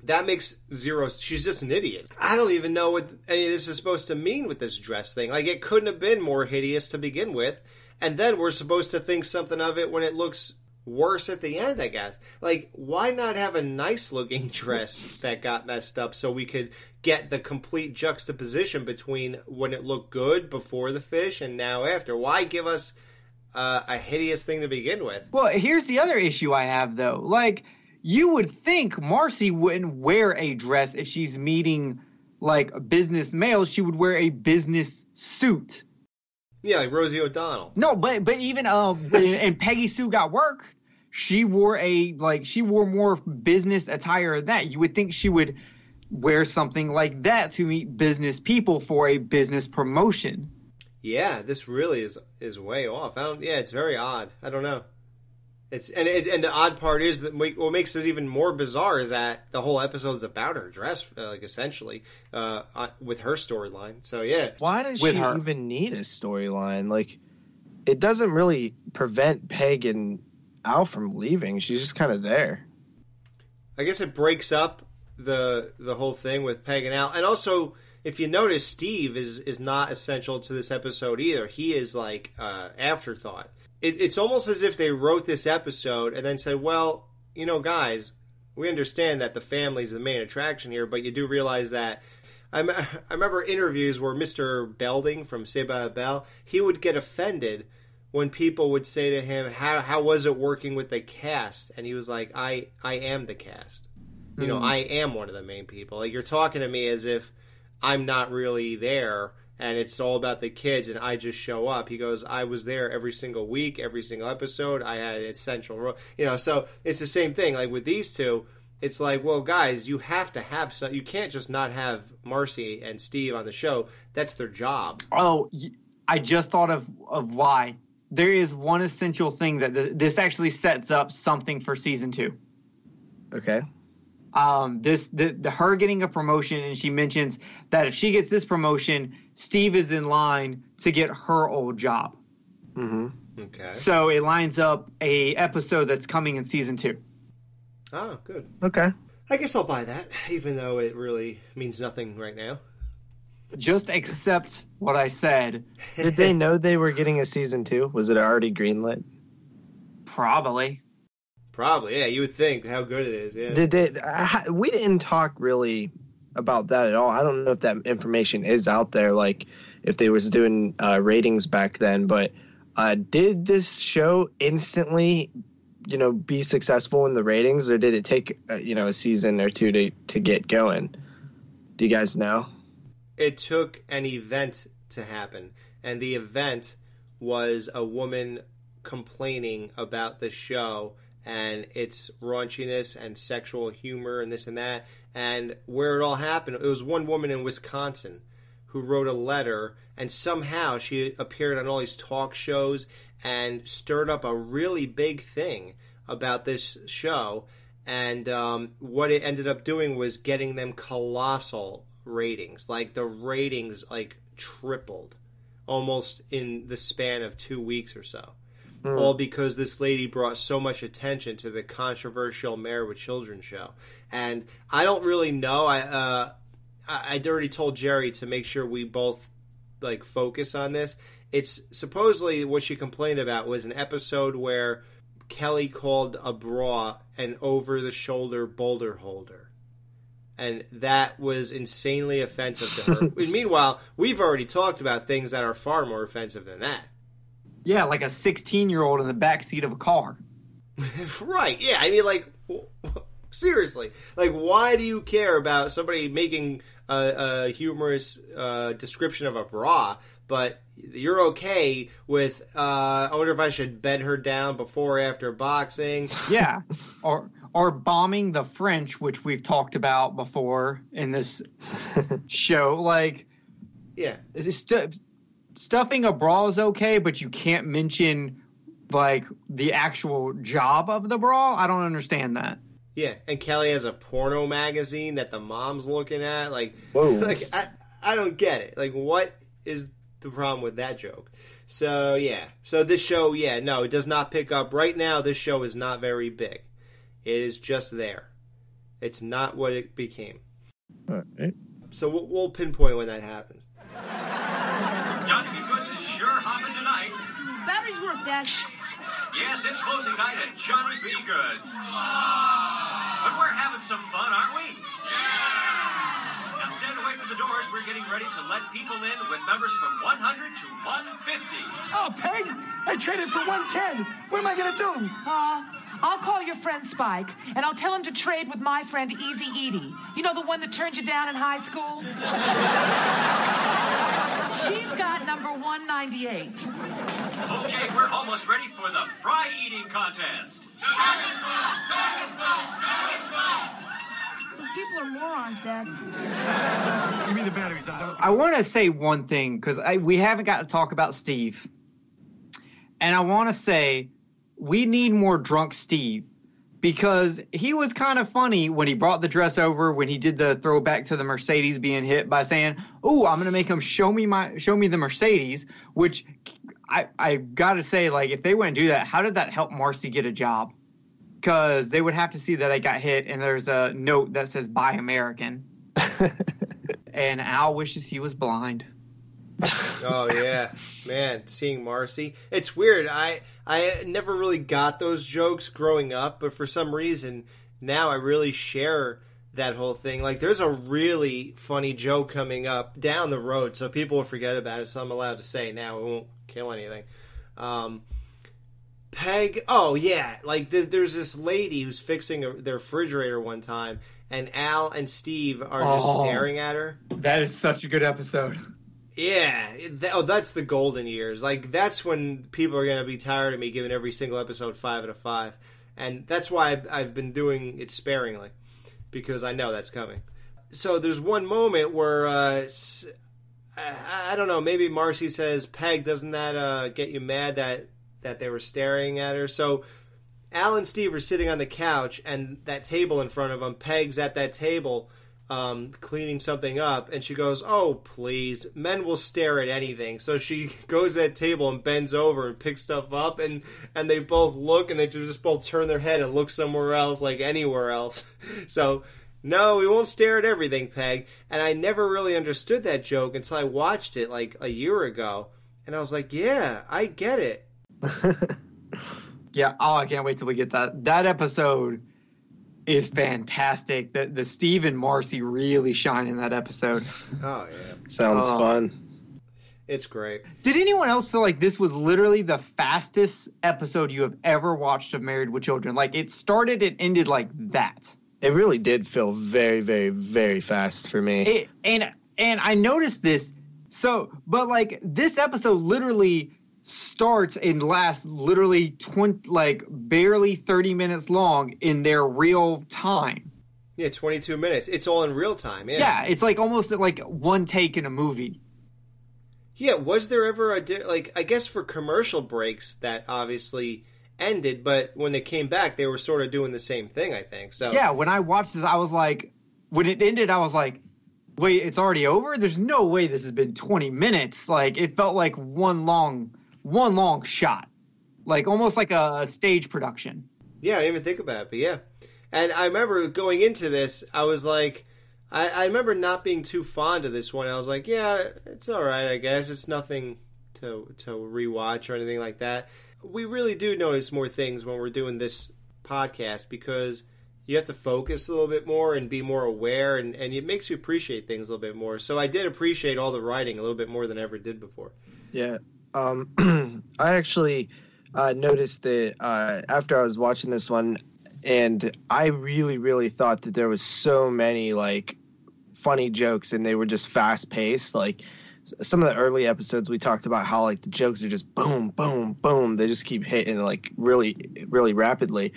That makes zero. She's just an idiot. I don't even know what any of this is supposed to mean with this dress thing. Like, it couldn't have been more hideous to begin with. And then we're supposed to think something of it when it looks worse at the end, I guess. Like, why not have a nice looking dress that got messed up so we could get the complete juxtaposition between when it looked good before the fish and now after? Why give us uh, a hideous thing to begin with? Well, here's the other issue I have though. Like, you would think Marcy wouldn't wear a dress if she's meeting like business males. She would wear a business suit. Yeah, like Rosie O'Donnell. No, but but even uh, and Peggy Sue got work. She wore a like she wore more business attire than that. You would think she would wear something like that to meet business people for a business promotion. Yeah, this really is is way off. I don't. Yeah, it's very odd. I don't know. It's and it, and the odd part is that make- what makes it even more bizarre is that the whole episode is about her dress, uh, like essentially, uh, uh, with her storyline. So yeah, Why does With she her. even need a storyline? Like, it doesn't really prevent Peg and Al from leaving. She's just kind of there. I guess it breaks up the the whole thing with Peg and Al, and also if you notice, Steve is is not essential to this episode either. He is like uh, afterthought. It, it's almost as if they wrote this episode and then said, "Well, you know, guys, we understand that the family is the main attraction here, but you do realize that." I, me- I remember interviews where Mr. Belding from the Bell he would get offended when people would say to him, "How how was it working with the cast?" And he was like, "I I am the cast. You know, I am one of the main people. Like you're talking to me as if I'm not really there." And it's all about the kids, and I just show up. He goes, "I was there every single week, every single episode. I had an essential role, you know." So it's the same thing. Like with these two, it's like, well, guys, you have to have some. You can't just not have Marcy and Steve on the show. That's their job. Oh, I just thought of of why. There is one essential thing that th- this actually sets up something for season two. Okay. Um, this the, the her getting a promotion and she mentions that if she gets this promotion steve is in line to get her old job Mm-hmm. Okay. so it lines up a episode that's coming in season two Oh, good. Okay. I guess I'll buy that, even though it really means nothing right now. just accept what i said Did they know they were getting a season two? Was it already greenlit? probably Probably, yeah. You would think how good it is. Yeah. Did they? I, we didn't talk really about that at all. I don't know if that information is out there, like if they was doing uh, ratings back then. But uh, did this show instantly, you know, be successful in the ratings, or did it take uh, you know a season or two to to get going? Do you guys know? it took an event to happen, and the event was a woman complaining about the show and its raunchiness and sexual humor and this and that. And where it all happened, it was one woman in Wisconsin who wrote a letter, and somehow she appeared on all these talk shows and stirred up a really big thing about this show. And um, what it ended up doing was getting them colossal ratings. Like the ratings, like tripled, almost in the span of two weeks or so. All because this lady brought so much attention to the controversial Married with Children show. And I don't really know. I uh, I I'd already told Jerry to make sure we both like focus on this. It's supposedly what she complained about was an episode where Kelly called a bra an over the shoulder boulder holder. And that was insanely offensive to her. meanwhile, we've already talked about things that are far more offensive than that. Yeah like a 16 year old in the back seat of a car right. Yeah. I mean, like, seriously. Like, why do you care about somebody making a, a humorous uh, description of a bra, but you're okay with, uh, I wonder if I should bed her down before or after boxing? yeah or or bombing the french which we've talked about before in this show like Yeah. It's, stu- stuffing a bra is okay, but you can't mention like the actual job of the bra. I don't understand that. Yeah. And Kelly has a porno magazine that the mom's looking at. Like, Whoa. like I, I don't get it. Like, what is the problem with that joke? So, yeah. So, this show, yeah, no, it does not pick up. Right now, this show is not very big. It is just there. It's not what it became. All right. So, we'll, we'll pinpoint when that happens. Johnny B. Goods is sure hopping tonight. Batteries work, Dad. Yes, it's closing night at Johnny B. Goods. But we're having some fun, aren't we? Yeah! Now stand away from the doors. We're getting ready to let people in with numbers from 100 to 150. Oh, Peg! I traded for 110. What am I gonna do? Uh, I'll call your friend Spike, and I'll tell him to trade with my friend Easy Edie. You know the one that turned you down in high school? She's got number 198. Okay, we're almost ready for the fry eating contest. Those people are morons, Dad. Give me the batteries. I'm done with the I want to say one thing because we haven't got to talk about Steve, and I want to say we need more drunk Steve because he was kind of funny when he brought the dress over when he did the throwback to the Mercedes being hit by saying, "Oh, I'm gonna make him show me my show me the Mercedes," which I I got to say like if they wouldn't do that, how did that help Marcy get a job? Because they would have to see that I got hit and there's a note that says "Buy American." and Al wishes he was blind. Oh yeah, man, seeing Marcy. It's weird. I I never really got those jokes growing up, but for some reason now I really share that whole thing. Like there's a really funny joke coming up down the road, so people will forget about it. So I'm allowed to say now. It won't kill anything. Um, Peg. Oh yeah, like there's, there's this lady who's fixing a, their refrigerator one time, and Al and Steve are just Oh. staring at her. That is such a good episode. Yeah, that, oh, that's the golden years. Like that's when people are gonna be tired of me giving every single episode five out of five, and that's why I've, I've been doing it sparingly because I know that's coming. So there's one moment where uh, I, I don't know. Maybe Marcy says, "Peg, doesn't that uh, get you mad that that they were staring at her?" So Al and Steve are sitting on the couch, and that table in front of them. Peg's at that table, um, cleaning something up, and she goes, "Oh, please, men will stare at anything." So she goes to that table and bends over and picks stuff up, and and they both look, and they just both turn their head and look somewhere else, like anywhere else. So. No, we won't stare at everything, Peg. And I never really understood that joke until I watched it like a year ago. And I was like, yeah, I get it. Yeah. Oh, I can't wait till we get that. That episode is fantastic. The the Steve and Marcy really shine in that episode. Oh, yeah. Sounds Oh. fun. It's great. Did anyone else feel like this was literally the fastest episode you have ever watched of Married with Children? Like it started and ended like that. It really did feel very, very, very fast for me. It, and and I noticed this. So, but like this episode literally starts and lasts literally 20 like barely 30 minutes long in their real time. Yeah, 22 minutes. It's all in real time. Yeah. Yeah, it's like almost like one take in a movie. Yeah, was there ever a di- like I guess for commercial breaks that obviously ended, but when they came back they were sort of doing the same thing, I think. So Yeah, when I watched this, I was like, when it ended, I was like, wait, it's already over? There's no way this has been 20 minutes. Like, it felt like one long, one long shot, like almost like a stage production. Yeah, I didn't even think about it, but yeah. And I remember going into this, I was like, I, I remember not being too fond of this one. I was like, yeah, it's all right, I guess. It's nothing to to rewatch or anything like that. We really do notice more things when we're doing this podcast because you have to focus a little bit more and be more aware, and, and it makes you appreciate things a little bit more. So I did appreciate all the writing a little bit more than I ever did before. Yeah. Um, I actually uh, noticed that uh, after I was watching this one, and I really, really thought that there was so many like funny jokes, and they were just fast paced. Like some of the early episodes, we talked about how like the jokes are just boom, boom, boom. They just keep hitting like really, really rapidly.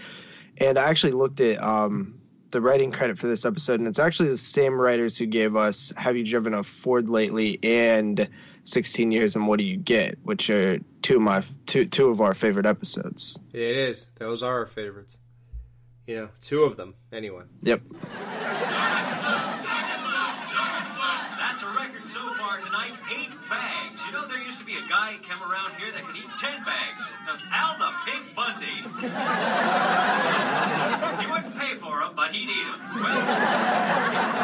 And I actually looked at um, the writing credit for this episode, and it's actually the same writers who gave us "Have You Driven a Ford Lately" and 16 years and what do you get which are two of my two two of our favorite episodes It is. Those are our favorites. You know, two of them, anyway. yep That's a record so far tonight. Eight bags. You know, there used to be a guy who came around here that could eat ten bags. Al the Pig Bundy. you wouldn't pay for him, but he'd eat them. Well,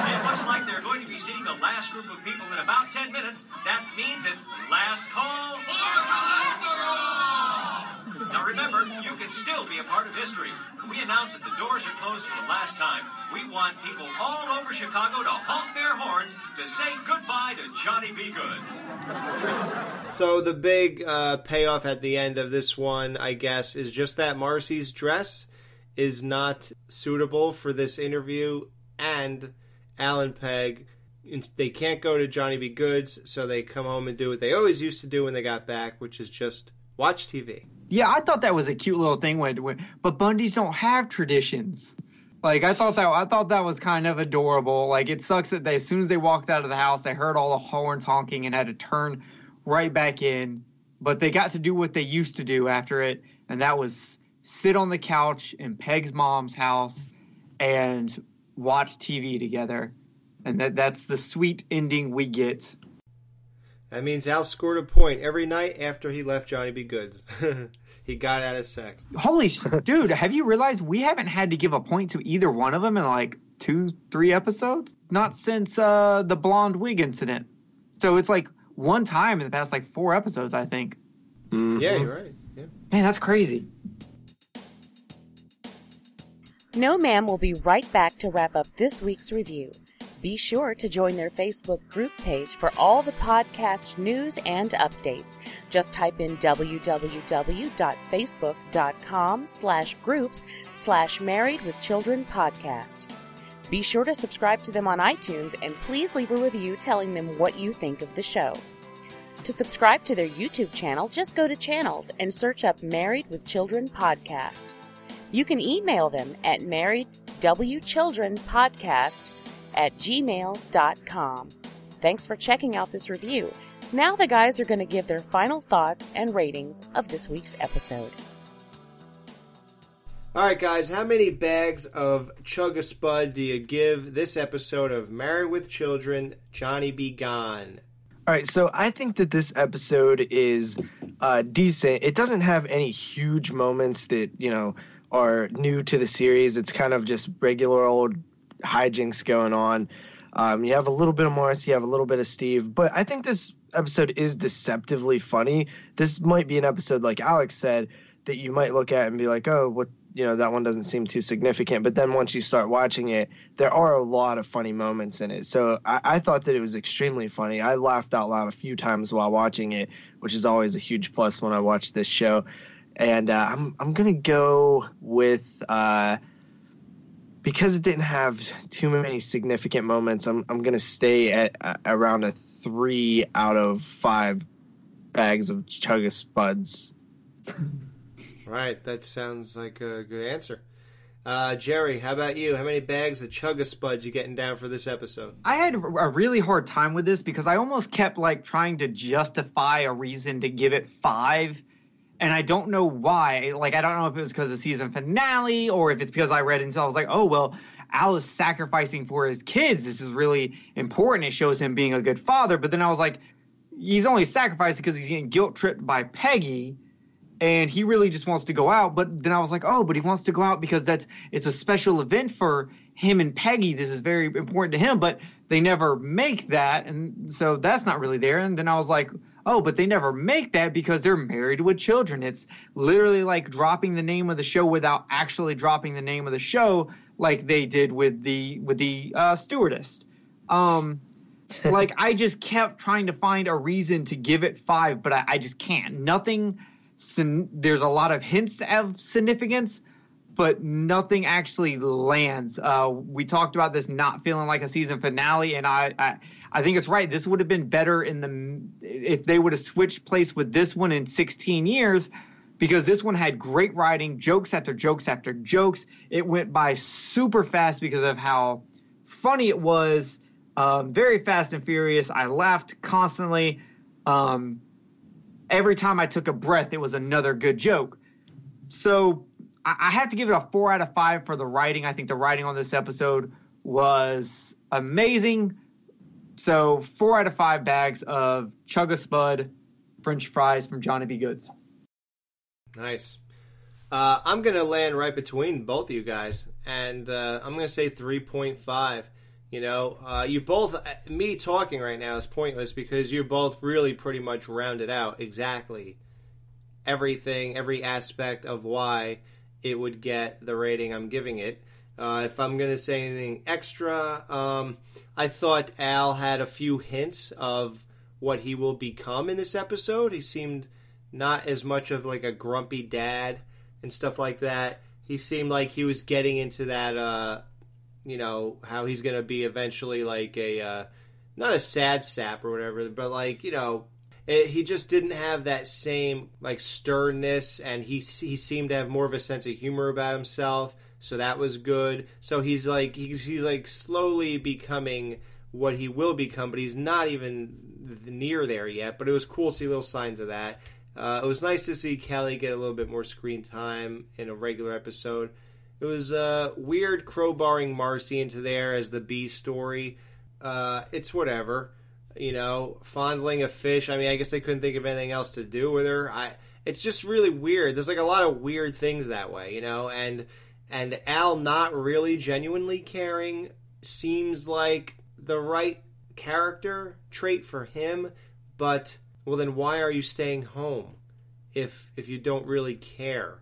it looks like they're going to be seating the last group of people in about ten minutes. That means it's last call for cholesterol. Now remember, you can still be a part of history. We announce that the doors are closed for the last time, we want people all over Chicago to honk their horns to say goodbye to Johnny B. Goods. So the big uh, payoff at the end of this one, I guess, is just that Marcy's dress is not suitable for this interview, and Al and Peg they can't go to Johnny B. Goods, so they come home and do what they always used to do when they got back, which is just watch TV. Yeah, I thought that was a cute little thing when, when but Bundys don't have traditions. Like I thought that I thought that was kind of adorable. Like it sucks that they as soon as they walked out of the house, they heard all the horns honking and had to turn right back in. But they got to do what they used to do after it, and that was sit on the couch in Peg's mom's house and watch TV together. And that that's the sweet ending we get. That means Al scored a point every night after he left Johnny B. Goods. he got out of sex. Holy sh- dude, have you realized we haven't had to give a point to either one of them in like two, three episodes? Not since uh, the blonde wig incident. So it's like one time in the past like four episodes, I think. Mm-hmm. Yeah, you're right. Yeah. Man, that's crazy. No Ma'am We'll be right back to wrap up this week's review. Be sure to join their Facebook group page for all the podcast news and updates. Just type in www.facebook.com slash groups slash married with children podcast. Be sure to subscribe to them on iTunes and please leave a review telling them what you think of the show. To subscribe to their YouTube channel, just go to channels and search up Married with Children Podcast. You can email them at marriedwchildrenpodcast at gmail.com. Thanks for checking out this review. Now the guys are going to give their final thoughts and ratings of this week's episode. All right, guys, how many bags of Chug a Spud do you give this episode of Married with Children, Johnny B. Gone? All right, so I think that this episode is uh, decent. It doesn't have any huge moments that, you know, are new to the series. It's kind of just regular old hijinks going on. Um, you have a little bit of Morris, you have a little bit of Steve, but I think this episode is deceptively funny. This might be an episode, like Alex said, that you might look at and be like, oh, what, you know, that one doesn't seem too significant. But then once you start watching it, there are a lot of funny moments in it. So I, I thought that it was extremely funny. I laughed out loud a few times while watching it, which is always a huge plus when I watch this show and uh, I'm I'm gonna go with uh, because it didn't have too many significant moments. I'm I'm gonna stay at uh, around a three out of five bags of Chugga Spuds. right, that sounds like a good answer. Uh, Jerry, how about you? How many bags of Chugga Spuds you getting down for this episode? I had a really hard time with this because I almost kept like trying to justify a reason to give it five and I don't know why. Like, I don't know if it was because of season finale or if it's because I read until I was like, oh, well, Al is sacrificing for his kids. This is really important. It shows him being a good father. But then I was like, he's only sacrificing because he's getting guilt tripped by Peggy and he really just wants to go out. But then I was like, oh, but he wants to go out because that's it's a special event for him and Peggy. This is very important to him. But they never make that. And so that's not really there. And then I was like, oh, but they never make that because they're married with children. It's literally like dropping the name of the show without actually dropping the name of the show, like they did with the with the uh, stewardess. Um, like I just kept trying to find a reason to give it five, but I, I just can't. Nothing. There's a lot of hints of significance, but nothing actually lands. Uh, we talked about this not feeling like a season finale, and I, I, I think it's right. This would have been better in the if they would have switched place with this one in 16 years, because this one had great writing, jokes after jokes after jokes. It went by super fast because of how funny it was. Um, very fast and furious. I laughed constantly. Um, every time I took a breath, it was another good joke. So I have to give it a four out of five for the writing. I think the writing on this episode was amazing. So four out of five bags of Chug Chugga Spud French fries from Johnny B. Goods. Nice. Uh, I'm going to land right between both of you guys, and uh, I'm going to say 3.5. You know, uh, you both, me talking right now is pointless because you both really pretty much rounded out exactly everything, every aspect of why it would get the rating I'm giving it. Uh, if I'm going to say anything extra, um, I thought Al had a few hints of what he will become in this episode. He seemed not as much of like a grumpy dad and stuff like that. He seemed like he was getting into that, uh, you know, how he's going to be eventually like a uh, not a sad sap or whatever, but like you know, it, he just didn't have that same like sternness, and he he seemed to have more of a sense of humor about himself. So that was good. So he's like he's he's like slowly becoming what he will become, but he's not even near there yet. But it was cool to see little signs of that. Uh, it was nice to see Kelly get a little bit more screen time in a regular episode. It was uh, weird crowbarring Marcy into there as the B story. Uh, it's whatever, you know, fondling a fish. I mean, I guess they couldn't think of anything else to do with her. I, it's just really weird. There's like a lot of weird things that way, you know, and and Al not really genuinely caring seems like the right character trait for him, but well then why are you staying home if if you don't really care?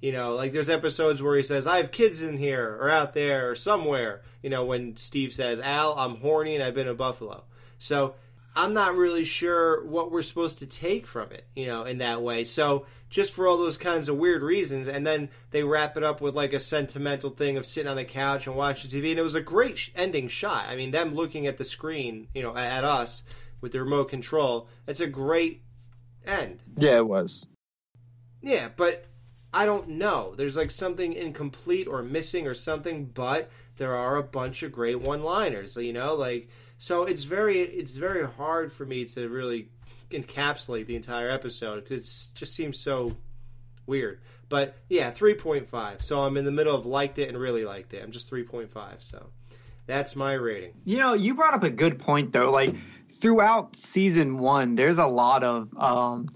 You know, like there's episodes where he says, I have kids in here or out there or somewhere, you know, when Steve says, Al, I'm horny and I've been to Buffalo. So I'm not really sure what we're supposed to take from it, you know, in that way. So just for all those kinds of weird reasons, and then they wrap it up with like a sentimental thing of sitting on the couch and watching TV, and it was a great ending shot. I mean, them looking at the screen, you know, at us with the remote control, it's a great end. Yeah, it was. Yeah, but I don't know. There's like something incomplete or missing or something, but there are a bunch of great one-liners, you know, like so it's very it's very hard for me to really encapsulate the entire episode because it just seems so weird. But yeah, 3.5. So I'm in the middle of liked it and really liked it. I'm just 3.5. So that's my rating. You know, you brought up a good point though. Like throughout season one, there's a lot of um,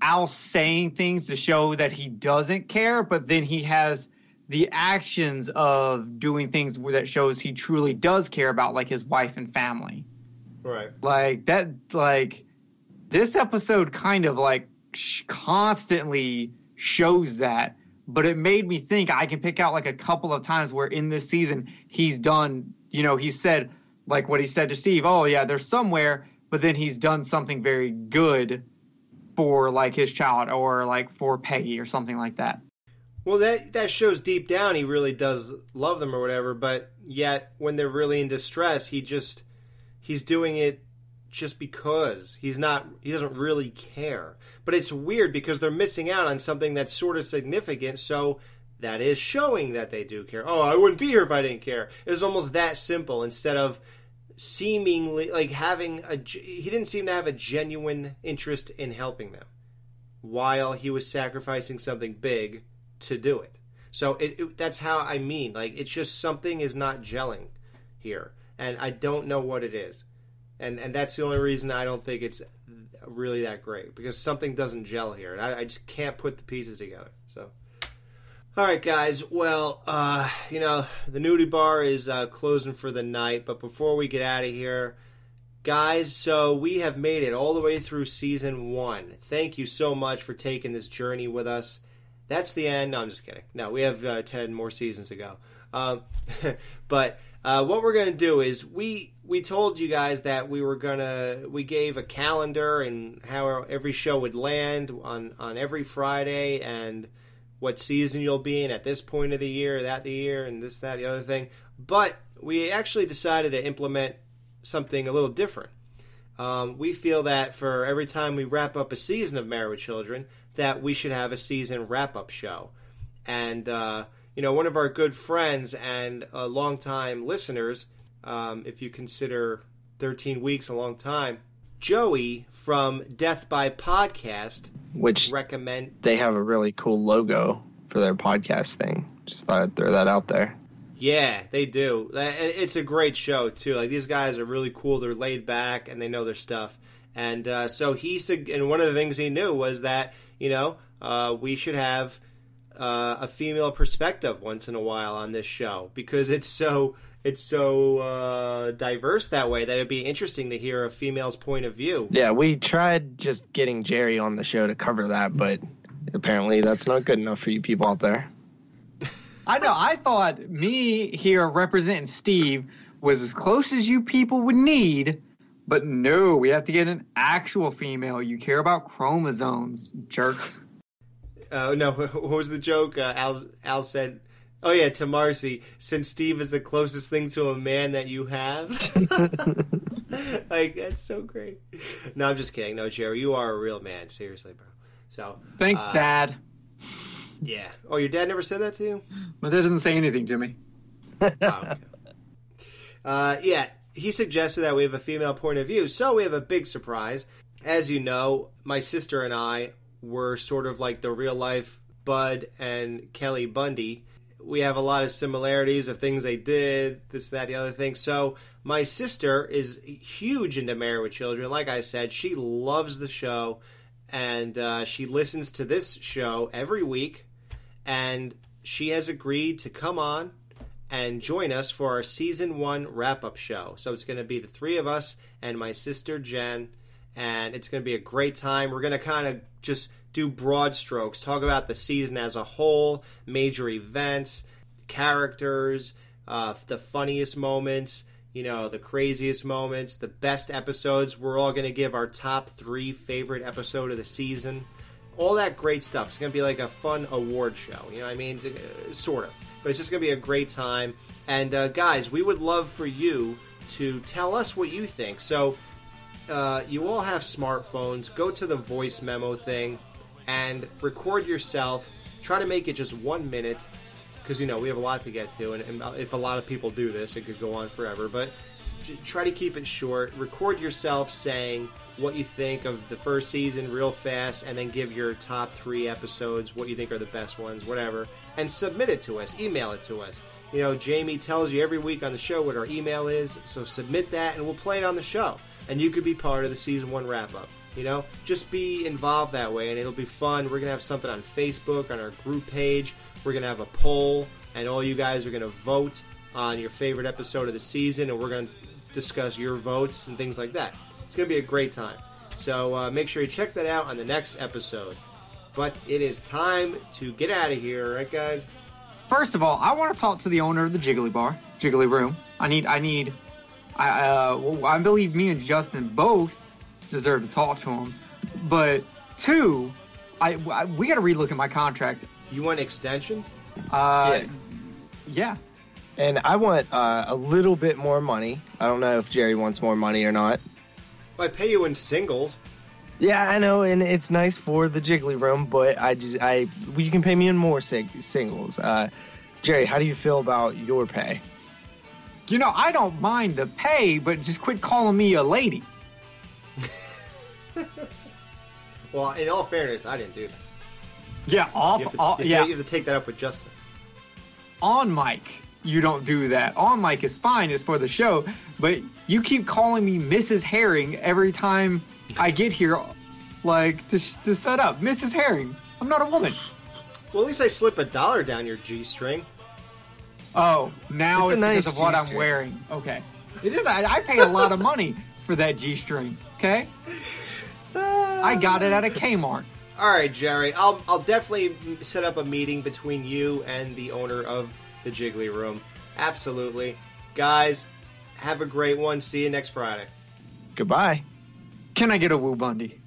Al saying things to show that he doesn't care, but then he has the actions of doing things that shows he truly does care about, like his wife and family. Right. Like that. Like this episode kind of like sh- constantly shows that but it made me think i can pick out like a couple of times where in this season he's done you know he said like what he said to steve oh yeah there's somewhere but then he's done something very good for like his child or like for peggy or something like that. Well that that shows deep down he really does love them or whatever but yet when they're really in distress he just he's doing it just because he's not he doesn't really care. But it's weird because they're missing out on something that's sort of significant so that is showing that they do care. Oh i wouldn't be here if i didn't care. It was almost that simple. Instead of seemingly like having a he didn't seem to have a genuine interest in helping them while he was sacrificing something big to do it. So it, it that's how i mean. Like it's just something is not gelling here. And i don't know what it is and and that's the only reason I don't think it's really that great because something doesn't gel here, and I, I just can't put the pieces together. So, all right, guys. Well, uh, you know the nudie bar is uh, closing for the night, but before we get out of here. Guys, so we have made it all the way through season one. Thank you so much for taking this journey with us. That's the end. No, I'm just kidding. No, we have uh, 10 more seasons to go. Um, but uh, what we're going to do is we we told you guys that we were gonna we gave a calendar and how every show would land on on every Friday and what season you'll be in at this point of the year, that the year, and this that the other thing. But we actually decided to implement something a little different. Um, we feel that for every time we wrap up a season of Married with Children, that we should have a season wrap up show. And uh, you know, one of our good friends and uh, longtime listeners um, if you consider 13 weeks a long time. Joey from Death by Podcast, which recommend they have a really cool logo for their podcast thing. Just thought I'd throw that out there. Yeah, they do. It's a great show too. Like these guys are really cool. They're laid back and they know their stuff. And uh, so he said, and one of the things he knew was that you know uh, we should have uh, a female perspective once in a while on this show because it's so it's so uh, diverse that way that it'd be interesting to hear a female's point of view. Yeah, we tried just getting Jerry on the show to cover that, but apparently that's not good enough for you people out there. I know. I thought me here representing Steve was as close as you people would need, but no, we have to get an actual female. You care about chromosomes, jerks. Uh, no, what was the joke? Uh, Al, Al said Oh yeah, to Marcy, since Steve is the closest thing to a man that you have. like that's so great. No, I'm just kidding. No, Jerry, you are a real man. Seriously, bro. So Thanks, uh, Dad. Yeah. Oh, your dad never said that to you? My dad doesn't say anything to me. Oh, okay. Uh, yeah, he suggested that we have a female point of view, so we have a big surprise. As you know, my sister and I were sort of like the real life Bud and Kelly Bundy. We have a lot of similarities of things they did, this, that, the other thing. So my sister is huge into Married with Children. Like I said, she loves the show, and uh, she listens to this show every week. And she has agreed to come on and join us for our season one wrap up show. So it's going to be the three of us and my sister Jen, and it's going to be a great time. We're going to kind of just do broad strokes, talk about the season as a whole, major events, characters, uh, the funniest moments. You know, the craziest moments, the best episodes. We're all going to give our top three favorite episode of the season. All that great stuff. It's going to be like a fun award show. You know what I mean? Uh, Sort of but it's just going to be a great time. And uh, guys, we would love for you to tell us what you think. So uh, you all have smartphones. Go to the voice memo thing and record yourself. Try to make it just one minute because you know we have a lot to get to, and, and uh, if a lot of people do this, it could go on forever. But j- try to keep it short. Record yourself saying what you think of the first season real fast, and then give your top three episodes, what you think are the best ones, whatever, and submit it to us. Email it to us. You know, Jamie tells you every week on the show what our email is, so submit that, and we'll play it on the show. And you could be part of the season one wrap up. You know, just be involved that way, and it'll be fun. We're gonna have something on Facebook on our group page. We're gonna have a poll, and all you guys are gonna vote on your favorite episode of the season, and we're gonna discuss your votes and things like that. It's gonna be a great time. So uh, make sure you check that out on the next episode. But it is time to get out of here, right, guys? First of all, I want to talk to the owner of the Jiggly Bar, Jiggly Room. I need, I need, I, uh, I believe me and Justin both deserve to talk to him. But two, I, I we got to relook at my contract. You want extension? Uh, Yeah. yeah. And I want uh, a little bit more money. I don't know if Jerry wants more money or not. I pay you in singles. Yeah, I know, and it's nice for the Jiggly Room, but I just I well, you can pay me in more sing- singles. Uh, Jerry, how do you feel about your pay? You know, I don't mind the pay, but just quit calling me a lady. Well, in all fairness, I didn't do that. Yeah, off, You have to, off- oh, you yeah. have to take that up with Justin. on mic, you don't do that. On mic is fine, it's for the show, but you keep calling me Mrs. Herring every time I get here, like to, to set up. Mrs. Herring, I'm not a woman. Well, at least I slip a dollar down your G string. Oh, now It's a it's, nice because of what I'm wearing. Okay, it is. I, I pay a lot of money for that G string. Okay, I got it at a Kmart. All right, Jerry. I'll I'll definitely set up a meeting between you and the owner of the Jiggly Room. Absolutely, guys. Have a great one. See you next Friday. Goodbye. Can I get a Woo Bundy?